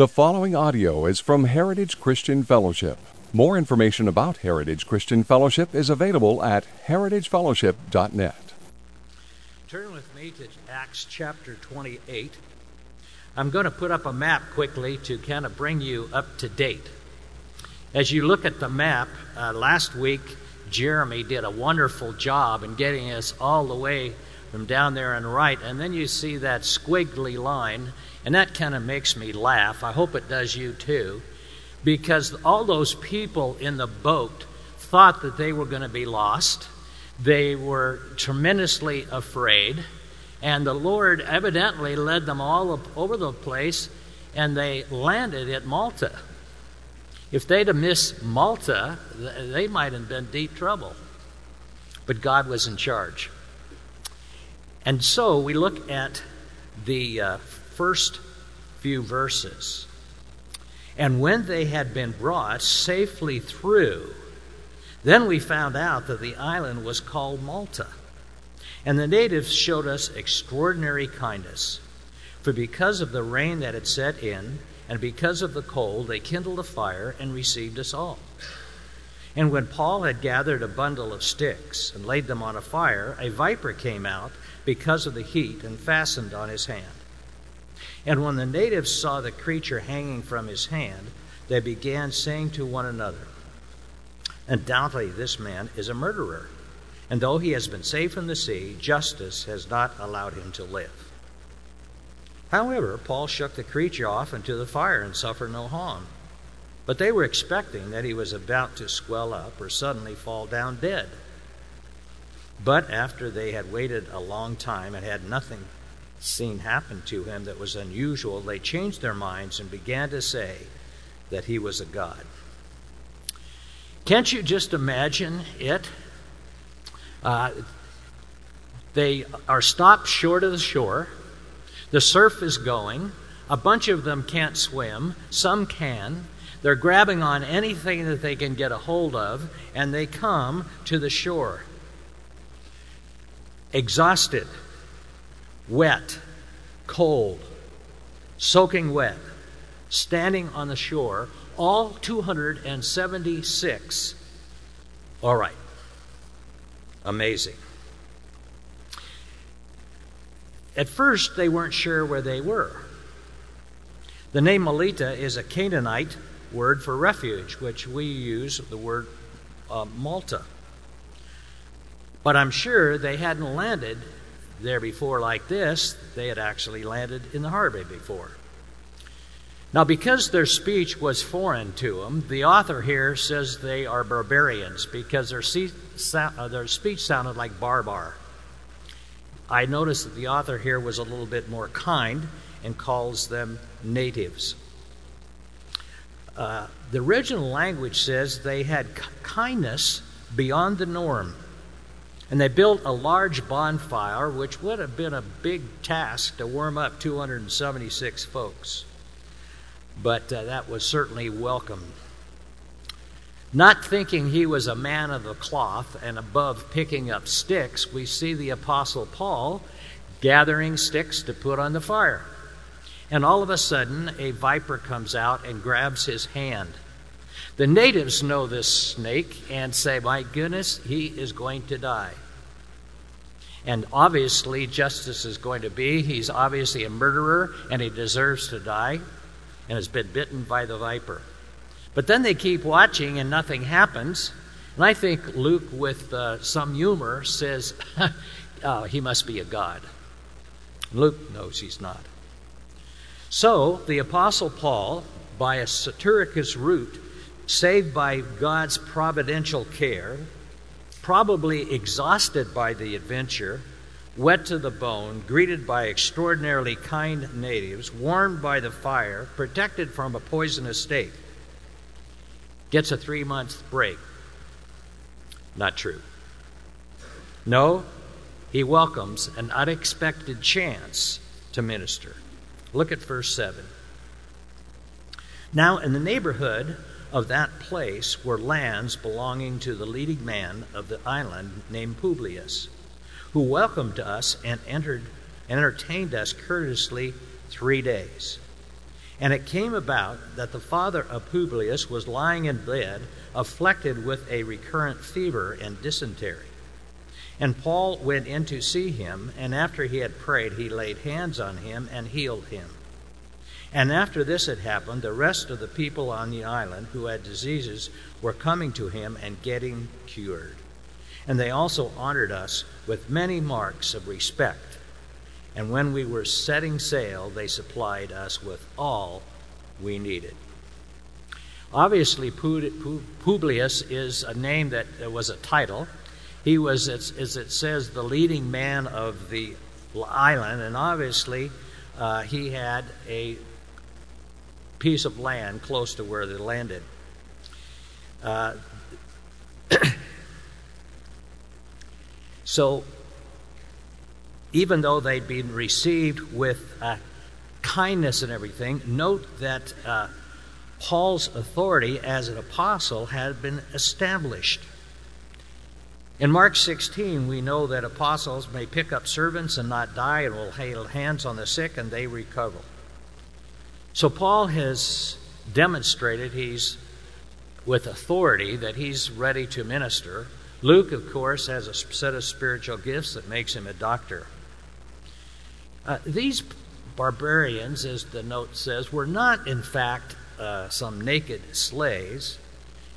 The following audio is from Heritage Christian Fellowship. More information about Heritage Christian Fellowship is available at heritagefellowship.net. Turn with me to Acts chapter 28. I'm going to put up a map quickly to kind of bring you up to date. As you look at the map, uh, last week Jeremy did a wonderful job in getting us all the way from down there on the right, and then you see that squiggly line and that kind of makes me laugh. I hope it does you too. Because all those people in the boat thought that they were going to be lost. They were tremendously afraid. And the Lord evidently led them all over the place, and they landed at Malta. If they'd have missed Malta, they might have been deep trouble. But God was in charge. And so we look at the uh, first few verses. And when they had been brought safely through, then we found out that the island was called Malta. And the natives showed us extraordinary kindness. For because of the rain that had set in, and because of the cold, they kindled a fire and received us all. And when Paul had gathered a bundle of sticks and laid them on a fire, a viper came out because of the heat and fastened on his hand. And when the natives saw the creature hanging from his hand, they began saying to one another, Undoubtedly, this man is a murderer. And though he has been safe in the sea, justice has not allowed him to live. However, Paul shook the creature off into the fire and suffered no harm. But they were expecting that he was about to swell up or suddenly fall down dead. But after they had waited a long time and had nothing scene happened to him that was unusual, they changed their minds and began to say that he was a god. Can't you just imagine it? Uh, they are stopped short of the shore. The surf is going. A bunch of them can't swim. Some can. They're grabbing on anything that they can get a hold of, and they come to the shore. Exhausted wet, cold, soaking wet, standing on the shore, all 276. All right. Amazing. At first, they weren't sure where they were. The name Melita is a Canaanite word for refuge, which we use the word uh, Malta. But I'm sure they hadn't landed there before like this, they had actually landed in the harbor before. Now, because their speech was foreign to them, the author here says they are barbarians because their, uh, their speech sounded like barbar. I noticed that the author here was a little bit more kind and calls them natives. Uh, the original language says they had kindness beyond the norm. And they built a large bonfire, which would have been a big task to warm up 276 folks. But uh, that was certainly welcome. Not thinking he was a man of the cloth and above picking up sticks, we see the Apostle Paul gathering sticks to put on the fire. And all of a sudden, a viper comes out and grabs his hand. The natives know this snake and say, My goodness, he is going to die. And obviously, justice is going to be he's obviously a murderer and he deserves to die and has been bitten by the viper. But then they keep watching and nothing happens. And I think Luke, with uh, some humor, says, oh, he must be a god. Luke knows he's not. So the Apostle Paul, by a circuitous route, saved by God's providential care, probably exhausted by the adventure, wet to the bone, greeted by extraordinarily kind natives, warmed by the fire, protected from a poisonous snake, gets a three month break. Not true. No, he welcomes an unexpected chance to minister. Look at verse 7. Now, in the neighborhood of that place were lands belonging to the leading man of the island named Publius, who welcomed us and entered, entertained us courteously three days. And it came about that the father of Publius was lying in bed, afflicted with a recurrent fever and dysentery. And Paul went in to see him, and after he had prayed, he laid hands on him and healed him. And after this had happened, the rest of the people on the island who had diseases were coming to him and getting cured. And they also honored us with many marks of respect. And when we were setting sail, they supplied us with all we needed. Obviously, Publius is a name that was a title. He was, as it says, the leading man of the island, and obviously uh, he had a piece of land close to where they landed. Uh, so, even though they'd been received with uh, kindness and everything, note that uh, Paul's authority as an apostle had been established. In Mark 16, we know that apostles may pick up servants and not die, and will lay hands on the sick and they recover. So Paul has demonstrated he's with authority that he's ready to minister. Luke, of course, has a set of spiritual gifts that makes him a doctor. Uh, these barbarians, as the note says, were not, in fact, uh, some naked slaves.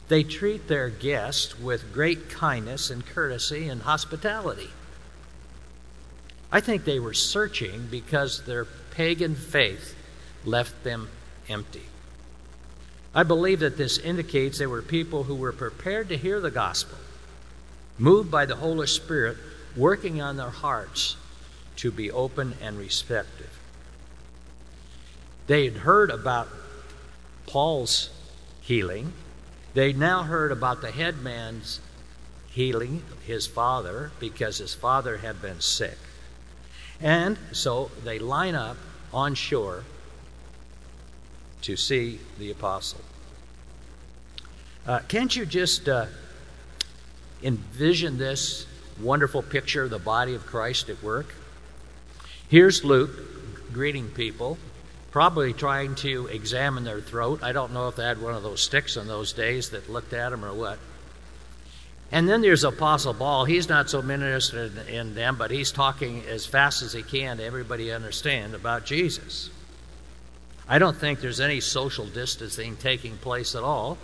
They treat their guests with great kindness and courtesy and hospitality. I think they were searching because their pagan faith left them empty. I believe that this indicates they were people who were prepared to hear the gospel, moved by the Holy Spirit, working on their hearts to be open and receptive. They had heard about Paul's healing. They now heard about the headman's healing his father because his father had been sick. And so they line up on shore to see the apostle. Uh, can't you just uh, envision this wonderful picture of the body of Christ at work? Here's Luke greeting people, probably trying to examine their throat. I don't know if they had one of those sticks in those days that looked at them or what. And then there's Apostle Paul. He's not so interested in, them, but he's talking as fast as he can to everybody understand about Jesus. I don't think there's any social distancing taking place at all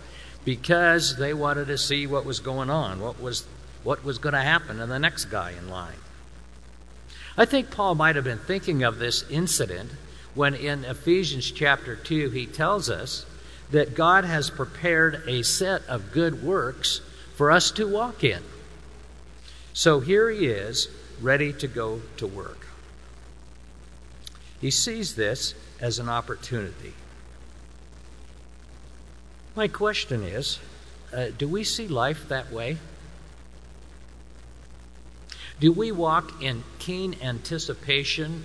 because they wanted to see what was going on, what was what was going to happen to the next guy in line. I think Paul might have been thinking of this incident when in Ephesians chapter 2 he tells us that God has prepared a set of good works for us to walk in. So here he is, ready to go to work. He sees this as an opportunity. My question is uh, do we see life that way? Do we walk in keen anticipation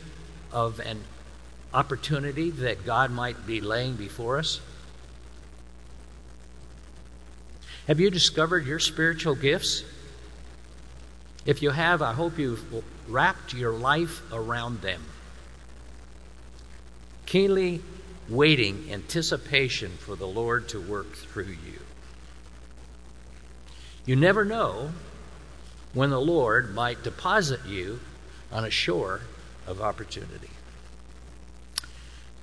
of an opportunity that God might be laying before us? Have you discovered your spiritual gifts? If you have, I hope you've wrapped your life around them keenly waiting anticipation for the Lord to work through you. You never know when the Lord might deposit you on a shore of opportunity.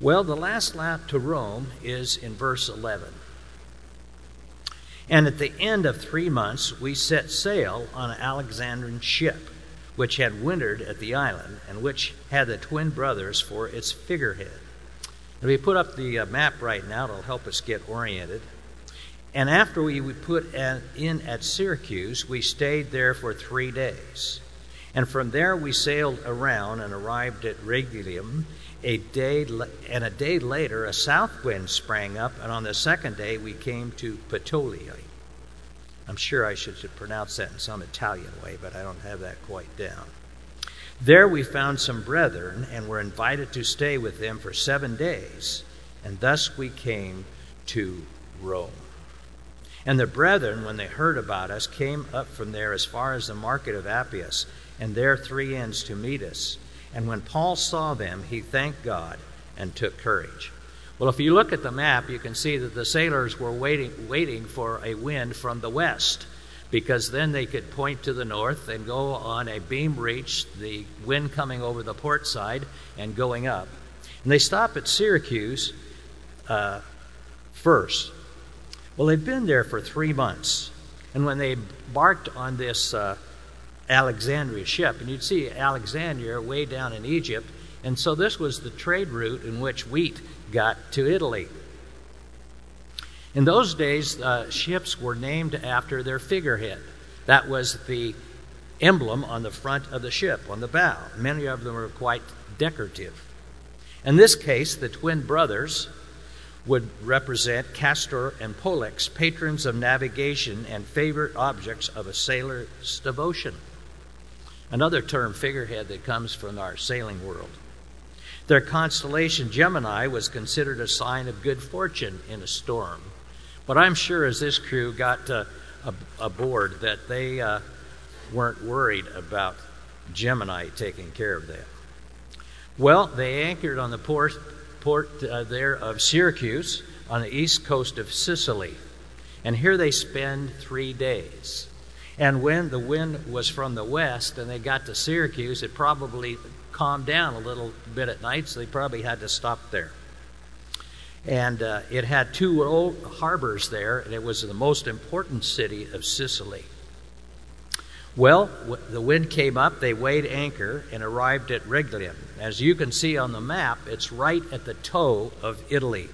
Well, the last lap to Rome is in verse 11. And at the end of three months, we set sail on an Alexandrian ship, which had wintered at the island, and which had the twin brothers for its figurehead. And we put up the uh, map right now, it'll help us get oriented. And after we, put in at Syracuse, we stayed there for three days. And from there we sailed around and arrived at Rhegium. A day and a day later, a south wind sprang up, and on the second day we came to Puteoli. I'm sure I should pronounce that in some Italian way, but I don't have that quite down. There we found some brethren and were invited to stay with them for seven days, and thus we came to Rome. And the brethren, when they heard about us, came up from there as far as the market of Appius, and there three inns to meet us. And when Paul saw them, he thanked God and took courage. Well, if you look at the map, you can see that the sailors were waiting, waiting for a wind from the west because then they could point to the north and go on a beam reach, the wind coming over the port side and going up. And they stop at Syracuse uh, first. Well, they'd been there for three months. And when they embarked on this uh, Alexandria ship, and you'd see Alexandria way down in Egypt, and so this was the trade route in which wheat got to Italy. In those days, uh, ships were named after their figurehead. That was the emblem on the front of the ship, on the bow. Many of them were quite decorative. In this case, the twin brothers would represent Castor and Pollux, patrons of navigation and favorite objects of a sailor's devotion. Another term, figurehead, that comes from our sailing world. Their constellation Gemini was considered a sign of good fortune in a storm. But I'm sure as this crew got aboard that they uh, weren't worried about Gemini taking care of that. Well, they anchored on the port, port uh, there of Syracuse on the east coast of Sicily. And here they spend three days. And when the wind was from the west and they got to Syracuse, it probably calmed down a little bit at night, so they probably had to stop there. And uh, it had two old harbors there, and it was the most important city of Sicily. Well, w- the wind came up, they weighed anchor, and arrived at Rhegium. As you can see on the map, it's right at the toe of Italy.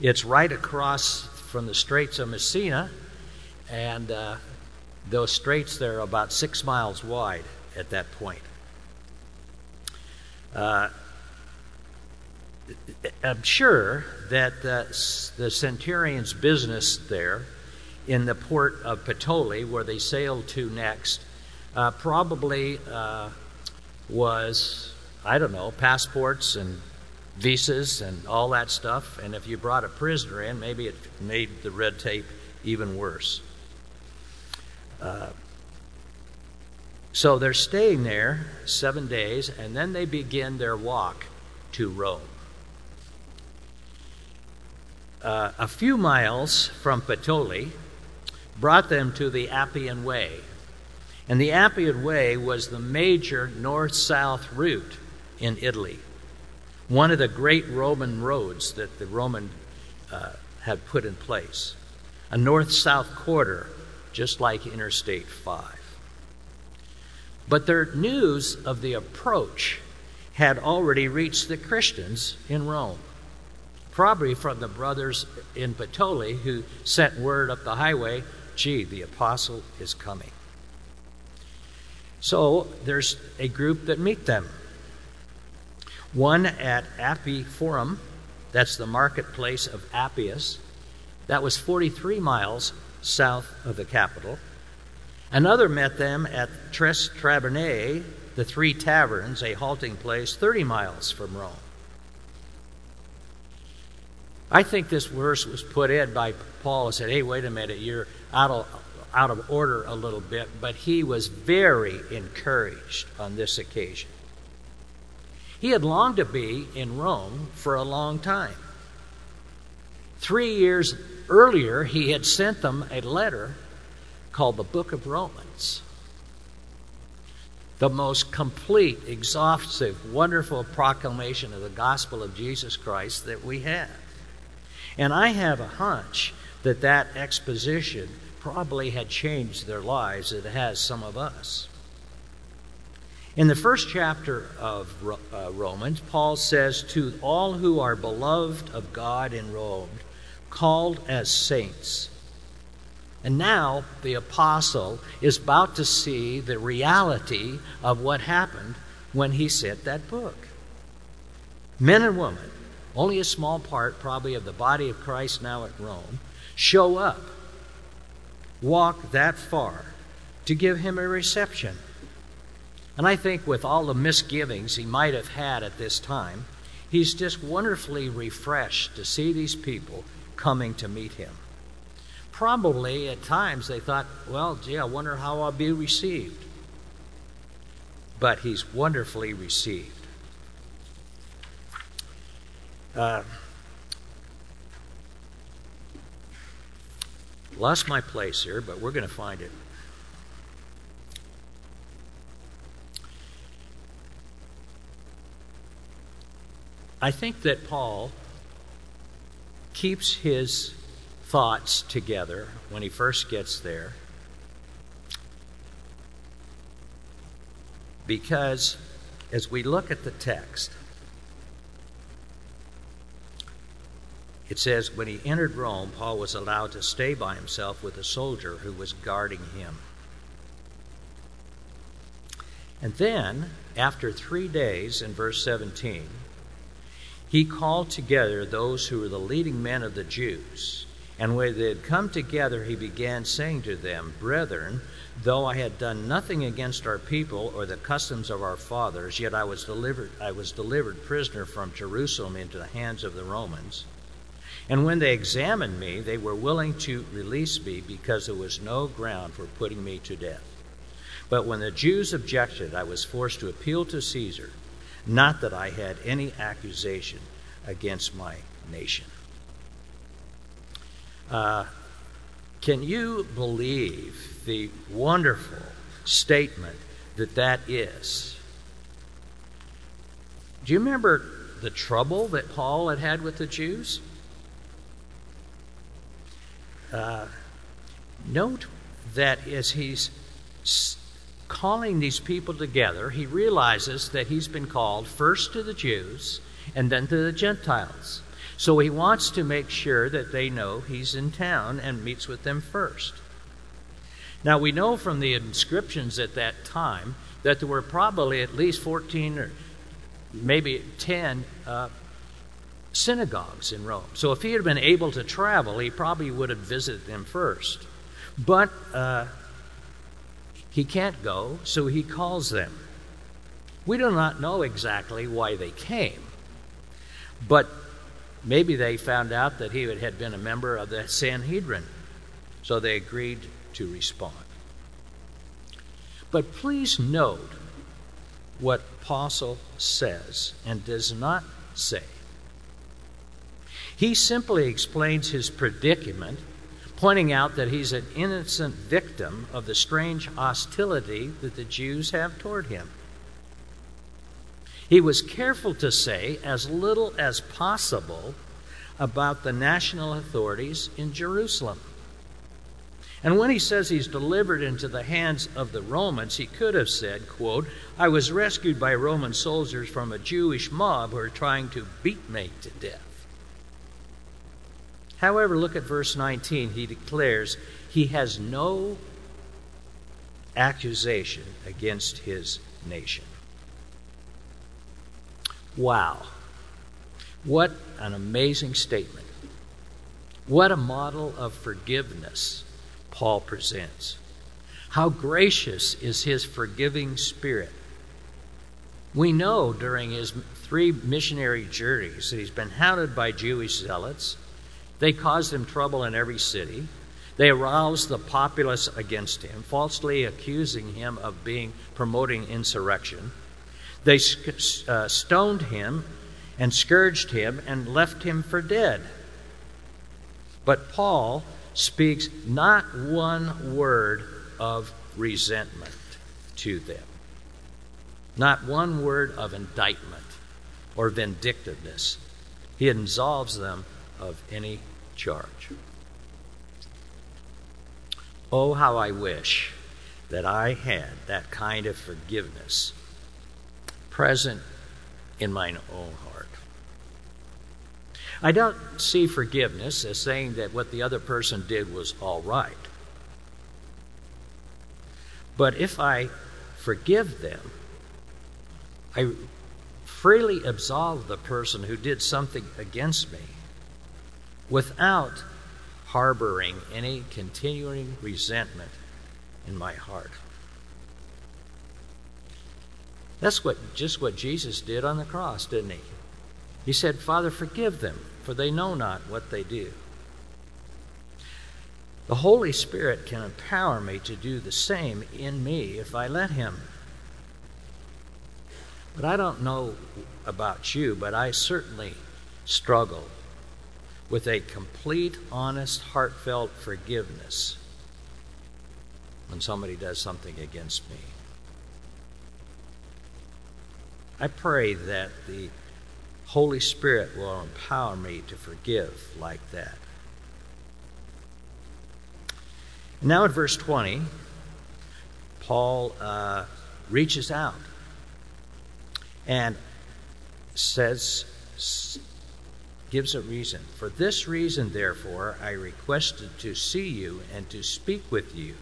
It's right across from the Straits of Messina, and uh, those straits there are about six miles wide at that point. Uh, I'm sure that the, the centurion's business there in the port of Puteoli, where they sailed to next, uh, probably uh, was, I don't know, passports and visas and all that stuff. And if you brought a prisoner in, maybe it made the red tape even worse. Uh, so they're staying there seven days, and then they begin their walk to Rome uh, a few miles from Puteoli brought them to the Appian Way. And the Appian Way was the major north south route in Italy, one of the great Roman roads that the Roman uh, had put in place. A north south quarter, just like Interstate 5. But their news of the approach had already reached the Christians in Rome probably from the brothers in Puteoli who sent word up the highway gee, the apostle is coming. So there's a group that meet them. One at Appii Forum, that's the marketplace of Appius, that was 43 miles south of the capital. Another met them at Tres Tavernae, the Three Taverns, a halting place 30 miles from Rome. I think this verse was put in by Paul and said, hey, wait a minute, you're out of, out of order a little bit, but he was very encouraged on this occasion. He had longed to be in Rome for a long time. Three years earlier, he had sent them a letter called the Book of Romans. The most complete, exhaustive, wonderful proclamation of the gospel of Jesus Christ that we have. And I have a hunch that that exposition probably had changed their lives. It has some of us. In the first chapter of uh, Romans, Paul says, To all who are beloved of God in Rome, called as saints. And now the apostle is about to see the reality of what happened when he sent that book. Men and women only a small part, probably, of the body of Christ now at Rome, show up, walk that far to give him a reception. And I think, with all the misgivings he might have had at this time, he's just wonderfully refreshed to see these people coming to meet him. Probably at times they thought, well, gee, I wonder how I'll be received. But he's wonderfully received. Uh, lost my place here, but we're going to find it. I think that Paul keeps his thoughts together when he first gets there because as we look at the text, it says, when he entered Rome, Paul was allowed to stay by himself with a soldier who was guarding him. And then, after three days, in verse 17, he called together those who were the leading men of the Jews. And when they had come together, he began saying to them, Brethren, though I had done nothing against our people or the customs of our fathers, yet I was delivered I was delivered prisoner from Jerusalem into the hands of the Romans. And when they examined me, they were willing to release me because there was no ground for putting me to death. But when the Jews objected, I was forced to appeal to Caesar. Not that I had any accusation against my nation. Uh, can you believe the wonderful statement that that is? Do you remember the trouble that Paul had had with the Jews? Uh, note that as he's calling these people together, he realizes that he's been called first to the Jews and then to the Gentiles. So he wants to make sure that they know he's in town and meets with them first. Now, we know from the inscriptions at that time that there were probably at least 14 or maybe 10 uh, synagogues in Rome. So if he had been able to travel, he probably would have visited them first. But uh, he can't go, so he calls them. We do not know exactly why they came, but maybe they found out that he had been a member of the Sanhedrin, so they agreed to respond. But please note what Apostle says and does not say. He simply explains his predicament pointing out that he's an innocent victim of the strange hostility that the Jews have toward him. He was careful to say as little as possible about the national authorities in Jerusalem. And when he says he's delivered into the hands of the Romans, he could have said, quote, I was rescued by Roman soldiers from a Jewish mob who are trying to beat me to death. However, look at verse 19. He declares he has no accusation against his nation. Wow. What an amazing statement. What a model of forgiveness Paul presents. How gracious is his forgiving spirit. We know during his three missionary journeys that he's been hounded by Jewish zealots they caused him trouble in every city. They aroused the populace against him, falsely accusing him of being promoting insurrection. They uh, stoned him and scourged him and left him for dead. But Paul speaks not one word of resentment to them, not one word of indictment or vindictiveness. He absolves them of any charge. Oh, how I wish that I had that kind of forgiveness present in mine own heart. I don't see forgiveness as saying that what the other person did was all right. But if I forgive them, I freely absolve the person who did something against me without harboring any continuing resentment in my heart. That's what just what Jesus did on the cross, didn't he? He said, "Father, forgive them, for they know not what they do." The Holy Spirit can empower me to do the same in me if I let him. But I don't know about you, but I certainly struggle with a complete, honest, heartfelt forgiveness when somebody does something against me. I pray that the Holy Spirit will empower me to forgive like that. Now, in verse 20, Paul uh, reaches out and says, gives a reason. For this reason, therefore, I requested to see you and to speak with you,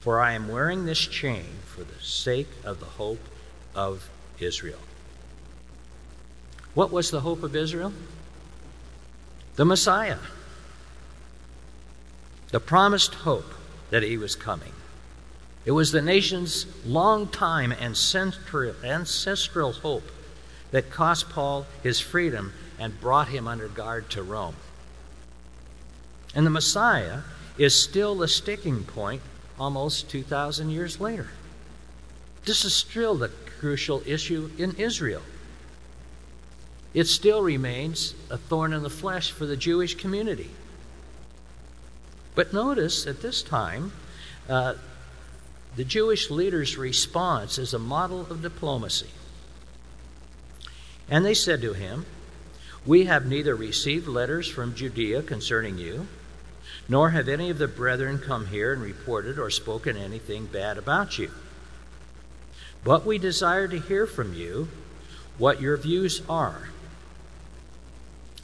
for I am wearing this chain for the sake of the hope of Israel. What was the hope of Israel? The Messiah. The promised hope that he was coming. It was the nation's long time ancestral, ancestral hope that cost Paul his freedom and brought him under guard to Rome. And the Messiah is still the sticking point almost 2,000 years later. This is still the crucial issue in Israel it still remains a thorn in the flesh for the Jewish community. But notice at this time, uh, the Jewish leaders' response is a model of diplomacy. And they said to him, We have neither received letters from Judea concerning you, nor have any of the brethren come here and reported or spoken anything bad about you. But we desire to hear from you what your views are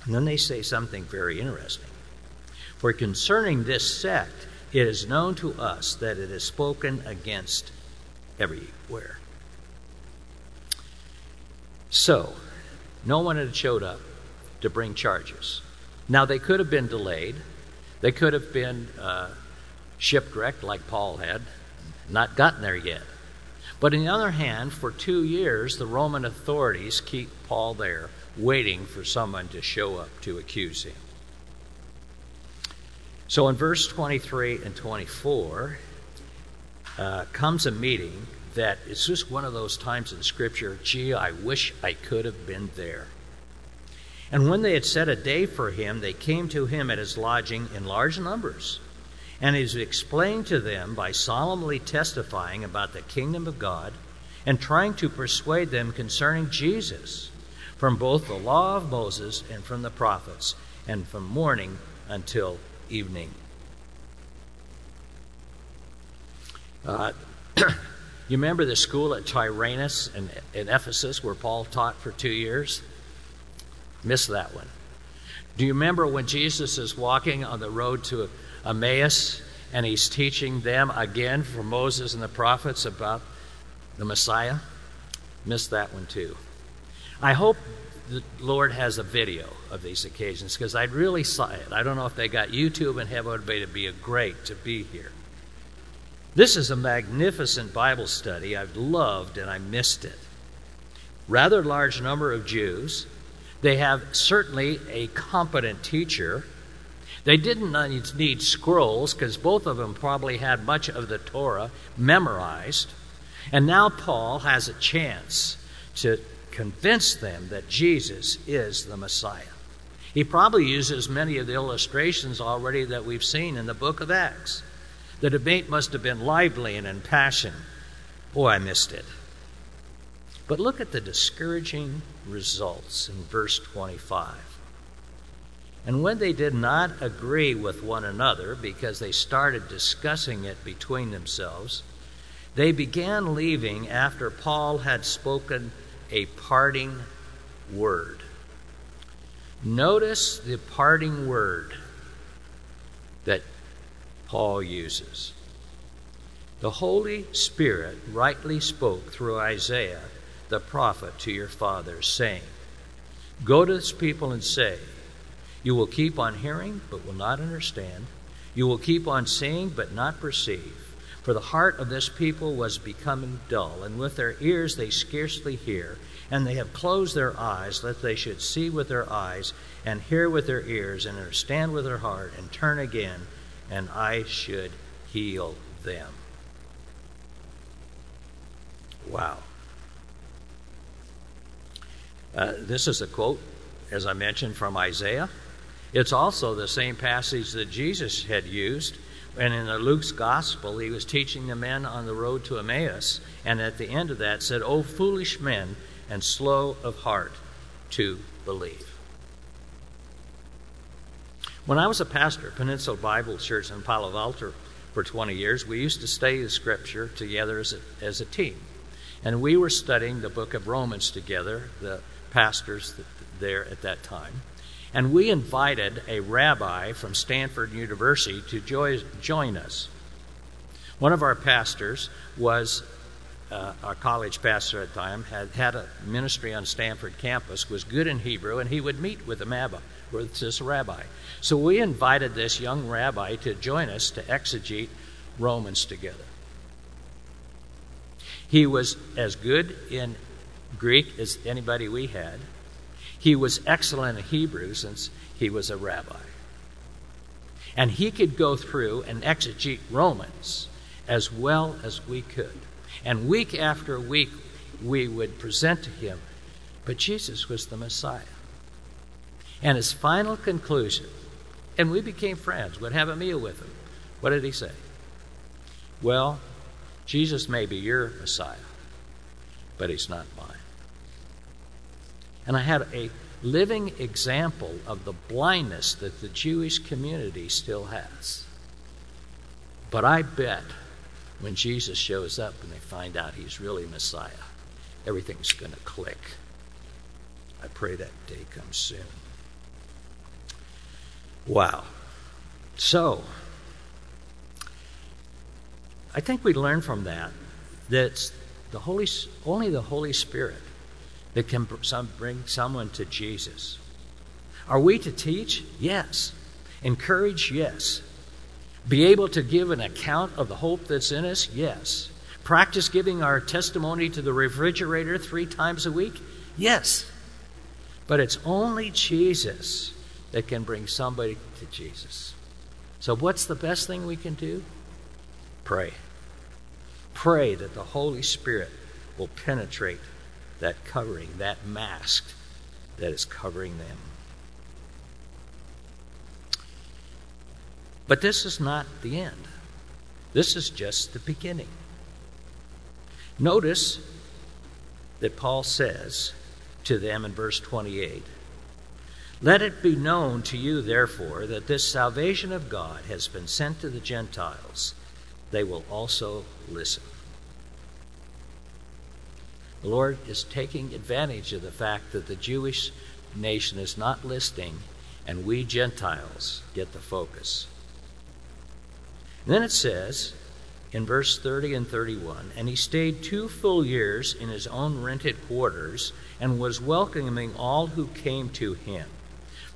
and then they say something very interesting. For concerning this sect, it is known to us that it is spoken against everywhere. So, no one had showed up to bring charges. Now, they could have been delayed, they could have been uh, shipwrecked like Paul had, not gotten there yet. But on the other hand, for two years, the Roman authorities keep Paul there waiting for someone to show up to accuse him. So in verse 23 and 24 uh, comes a meeting that is just one of those times in Scripture, gee, I wish I could have been there. And when they had set a day for him, they came to him at his lodging in large numbers. And he explained to them by solemnly testifying about the kingdom of God and trying to persuade them concerning Jesus from both the law of Moses and from the prophets, and from morning until evening. Uh, you remember the school at Tyrannus in, in Ephesus where Paul taught for two years? Missed that one. Do you remember when Jesus is walking on the road to Emmaus and he's teaching them again from Moses and the prophets about the Messiah? Missed that one too. I hope the Lord has a video of these occasions because I'd really saw it. I don't know if they got YouTube and have it would be a great to be here. This is a magnificent Bible study I've loved and I missed it. Rather large number of Jews. They have certainly a competent teacher. They didn't need scrolls because both of them probably had much of the Torah memorized. And now Paul has a chance to convince them that Jesus is the Messiah. He probably uses many of the illustrations already that we've seen in the book of Acts. The debate must have been lively and impassioned. Boy, I missed it. But look at the discouraging results in verse 25. And when they did not agree with one another because they started discussing it between themselves, they began leaving after Paul had spoken a parting word. Notice the parting word that Paul uses. The Holy Spirit rightly spoke through Isaiah the prophet to your fathers, saying, Go to this people and say, You will keep on hearing, but will not understand. You will keep on seeing, but not perceive. For the heart of this people was becoming dull, and with their ears they scarcely hear, and they have closed their eyes, that they should see with their eyes, and hear with their ears, and understand with their heart, and turn again, and I should heal them. Wow. Uh, this is a quote as I mentioned, from Isaiah. It's also the same passage that Jesus had used. And in Luke's gospel, he was teaching the men on the road to Emmaus. And at the end of that said, O foolish men and slow of heart to believe. When I was a pastor at Peninsula Bible Church in Palo Alto for 20 years, we used to study the scripture together as a, as a team. And we were studying the book of Romans together, the pastors there at that time. And we invited a rabbi from Stanford University to join us. One of our pastors was uh, our college pastor at the time, had had a ministry on Stanford campus, was good in Hebrew, and he would meet with rabbi, with this rabbi. So we invited this young rabbi to join us to exegete Romans together. He was as good in Greek as anybody we had. He was excellent in Hebrew since he was a rabbi. And he could go through and exegete Romans as well as we could. And week after week, we would present to him, but Jesus was the Messiah. And his final conclusion, and we became friends, would have a meal with him. What did he say? Well, Jesus may be your Messiah, but he's not mine. And I had a living example of the blindness that the Jewish community still has. But I bet when Jesus shows up and they find out he's really Messiah, everything's going to click. I pray that day comes soon. Wow. So, I think we learn from that that the Holy, only the Holy Spirit that can bring someone to Jesus. Are we to teach? Yes. Encourage? Yes. Be able to give an account of the hope that's in us? Yes. Practice giving our testimony to the refrigerator three times a week? Yes. But it's only Jesus that can bring somebody to Jesus. So, what's the best thing we can do? Pray. Pray that the Holy Spirit will penetrate that covering, that mask that is covering them. But this is not the end. This is just the beginning. Notice that Paul says to them in verse 28 Let it be known to you, therefore, that this salvation of God has been sent to the Gentiles. They will also listen. The Lord is taking advantage of the fact that the Jewish nation is not listening, and we Gentiles get the focus. And then it says in verse 30 and 31 And he stayed two full years in his own rented quarters and was welcoming all who came to him,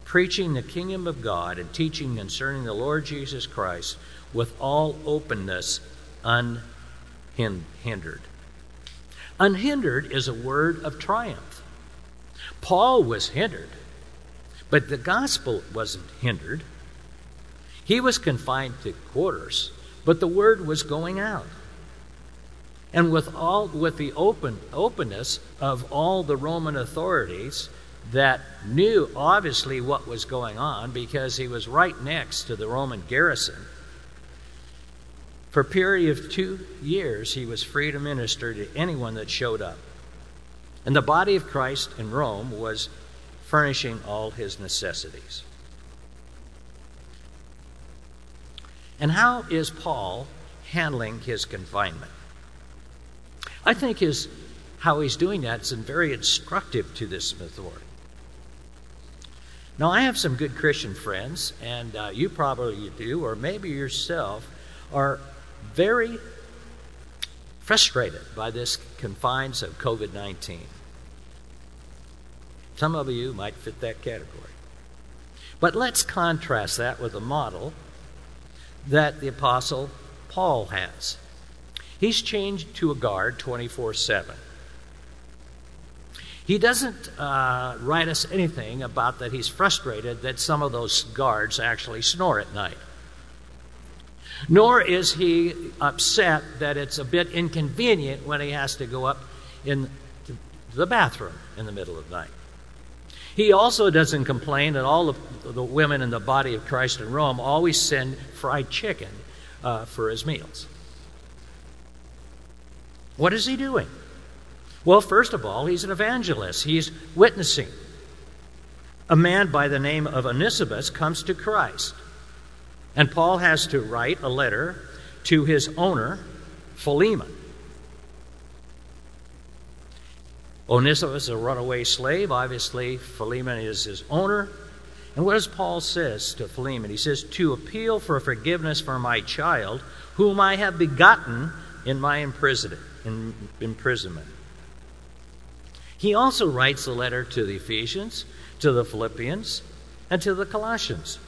preaching the kingdom of God and teaching concerning the Lord Jesus Christ with all openness unhindered. Unhindered is a word of triumph. Paul was hindered, but the gospel wasn't hindered. He was confined to quarters, but the word was going out. And with all with the open openness of all the Roman authorities that knew obviously what was going on because he was right next to the Roman garrison for a period of two years, he was free to minister to anyone that showed up. And the body of Christ in Rome was furnishing all his necessities. And how is Paul handling his confinement? I think his, how he's doing that is very instructive to this authority. Now, I have some good Christian friends, and uh, you probably do, or maybe yourself, are very frustrated by this confines of COVID 19. Some of you might fit that category. But let's contrast that with a model that the Apostle Paul has. He's changed to a guard 24 7. He doesn't uh, write us anything about that he's frustrated that some of those guards actually snore at night. Nor is he upset that it's a bit inconvenient when he has to go up in the bathroom in the middle of the night. He also doesn't complain that all of the women in the body of Christ in Rome always send fried chicken uh, for his meals. What is he doing? Well, first of all, he's an evangelist. He's witnessing. A man by the name of Onesimus comes to Christ. And Paul has to write a letter to his owner, Philemon. Onesimus is a runaway slave. Obviously, Philemon is his owner. And what does Paul says to Philemon? He says, "To appeal for forgiveness for my child, whom I have begotten in my imprisonment." Imprisonment. He also writes a letter to the Ephesians, to the Philippians, and to the Colossians.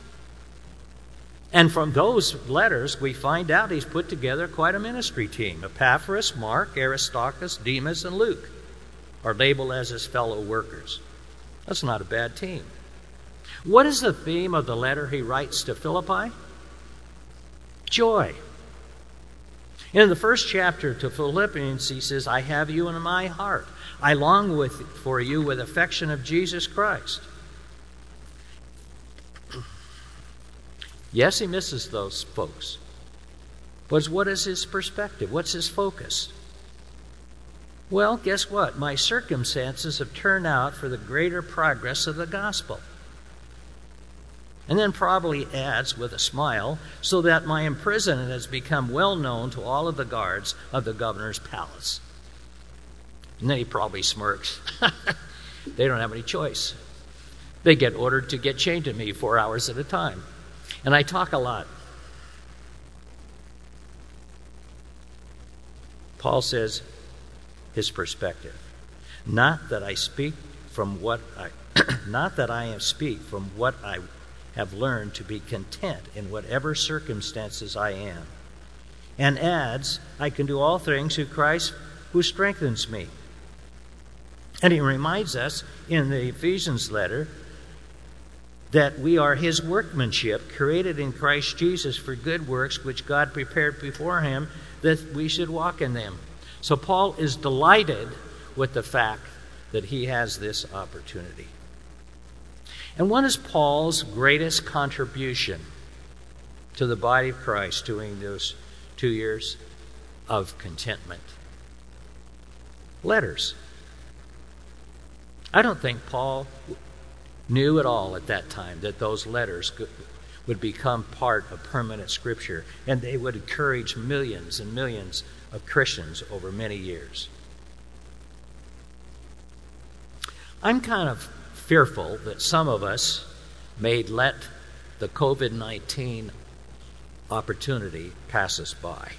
And from those letters, we find out he's put together quite a ministry team. Epaphras, Mark, Aristarchus, Demas, and Luke are labeled as his fellow workers. That's not a bad team. What is the theme of the letter he writes to Philippi? Joy. In the first chapter to Philippians, he says, I have you in my heart. I long with, for you with affection of Jesus Christ. Yes, he misses those folks. But what is his perspective? What's his focus? Well, guess what? My circumstances have turned out for the greater progress of the gospel. And then probably adds with a smile, so that my imprisonment has become well known to all of the guards of the governor's palace. And then he probably smirks. they don't have any choice. They get ordered to get chained to me four hours at a time. And I talk a lot. Paul says his perspective. Not that I speak from what I not that I am speak from what I have learned to be content in whatever circumstances I am. And adds, I can do all things through Christ who strengthens me. And he reminds us in the Ephesians letter that we are his workmanship, created in Christ Jesus for good works, which God prepared before him that we should walk in them. So Paul is delighted with the fact that he has this opportunity. And what is Paul's greatest contribution to the body of Christ during those two years of contentment? Letters. I don't think Paul knew at all at that time that those letters would become part of permanent scripture and they would encourage millions and millions of Christians over many years. I'm kind of fearful that some of us may let the COVID 19 opportunity pass us by.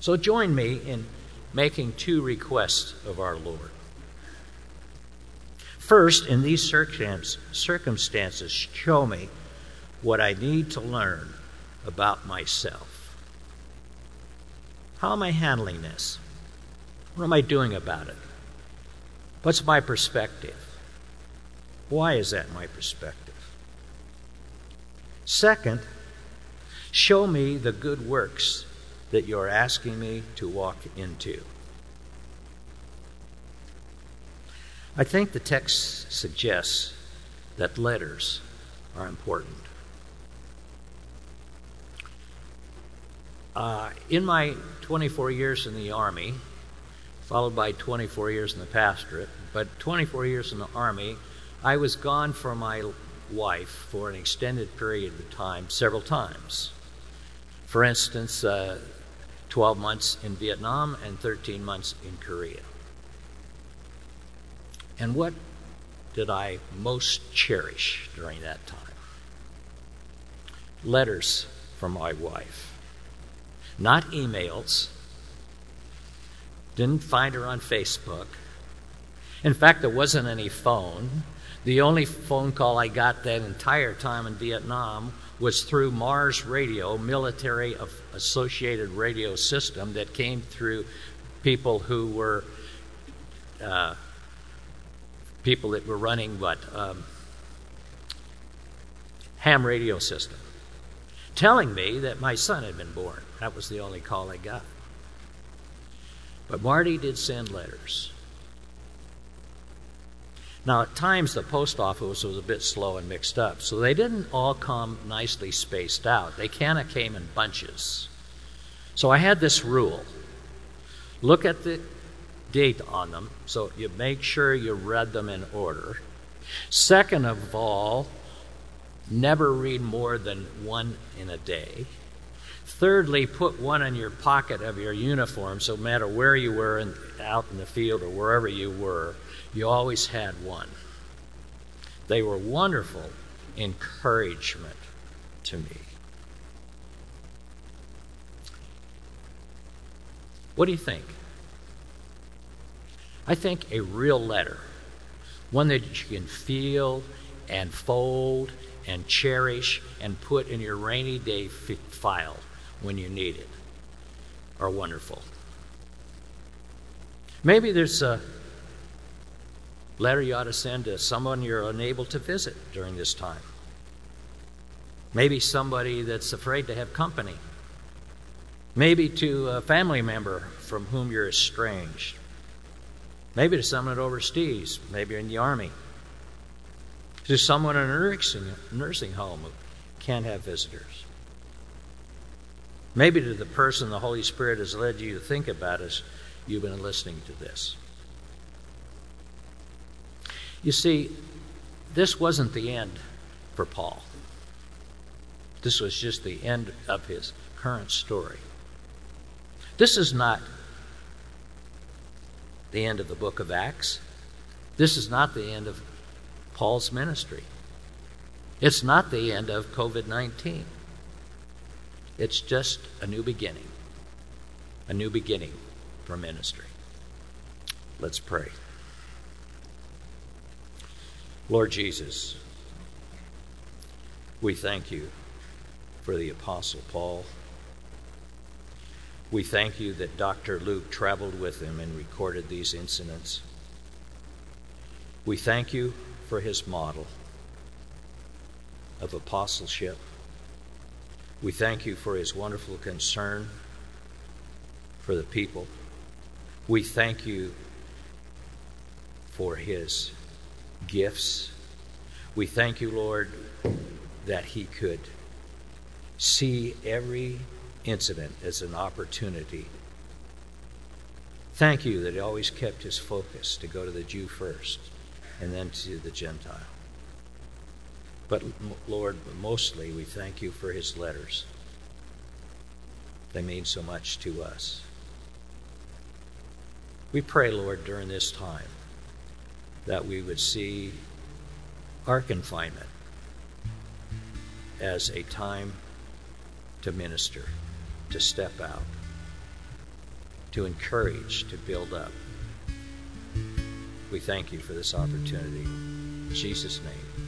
So join me in making two requests of our Lord. First, in these circumstances, show me what I need to learn about myself. How am I handling this? What am I doing about it? What's my perspective? Why is that my perspective? Second, show me the good works that you're asking me to walk into. I think the text suggests that letters are important. Uh, in my 24 years in the Army, followed by 24 years in the pastorate. But 24 years in the Army, I was gone from my wife for an extended period of time several times. For instance, uh, 12 months in Vietnam and 13 months in Korea. And what did I most cherish during that time? Letters from my wife. Not emails, didn't find her on Facebook. In fact, there wasn't any phone. The only phone call I got that entire time in Vietnam was through Mars Radio, military associated radio system that came through people who were uh, people that were running what um, ham radio system, telling me that my son had been born. That was the only call I got. But Marty did send letters. Now, at times the post office was a bit slow and mixed up, so they didn't all come nicely spaced out. They kind of came in bunches. So I had this rule look at the date on them so you make sure you read them in order. Second of all, never read more than one in a day. Thirdly, put one in your pocket of your uniform so no matter where you were in, out in the field or wherever you were, you always had one. They were wonderful encouragement to me. What do you think? I think a real letter, one that you can feel and fold and cherish and put in your rainy day f- file when you need it, are wonderful. Maybe there's a letter you ought to send to someone you're unable to visit during this time. Maybe somebody that's afraid to have company. Maybe to a family member from whom you're estranged. Maybe to someone that overseas, maybe in the army. To someone in a nursing, nursing home who can't have visitors. Maybe to the person the Holy Spirit has led you to think about as you've been listening to this. You see, this wasn't the end for Paul. This was just the end of his current story. This is not the end of the book of Acts. This is not the end of Paul's ministry. It's not the end of COVID 19. It's just a new beginning. A new beginning for ministry. Let's pray. Lord Jesus, we thank you for the Apostle Paul. We thank you that Dr. Luke traveled with him and recorded these incidents. We thank you for his model of apostleship. We thank you for his wonderful concern for the people. We thank you for his gifts. We thank you, Lord, that he could see every incident as an opportunity. Thank you that he always kept his focus to go to the Jew first and then to the Gentile. But, Lord, mostly we thank you for his letters. They mean so much to us. We pray, Lord, during this time that we would see our confinement as a time to minister, to step out, to encourage, to build up. We thank you for this opportunity. In Jesus' name.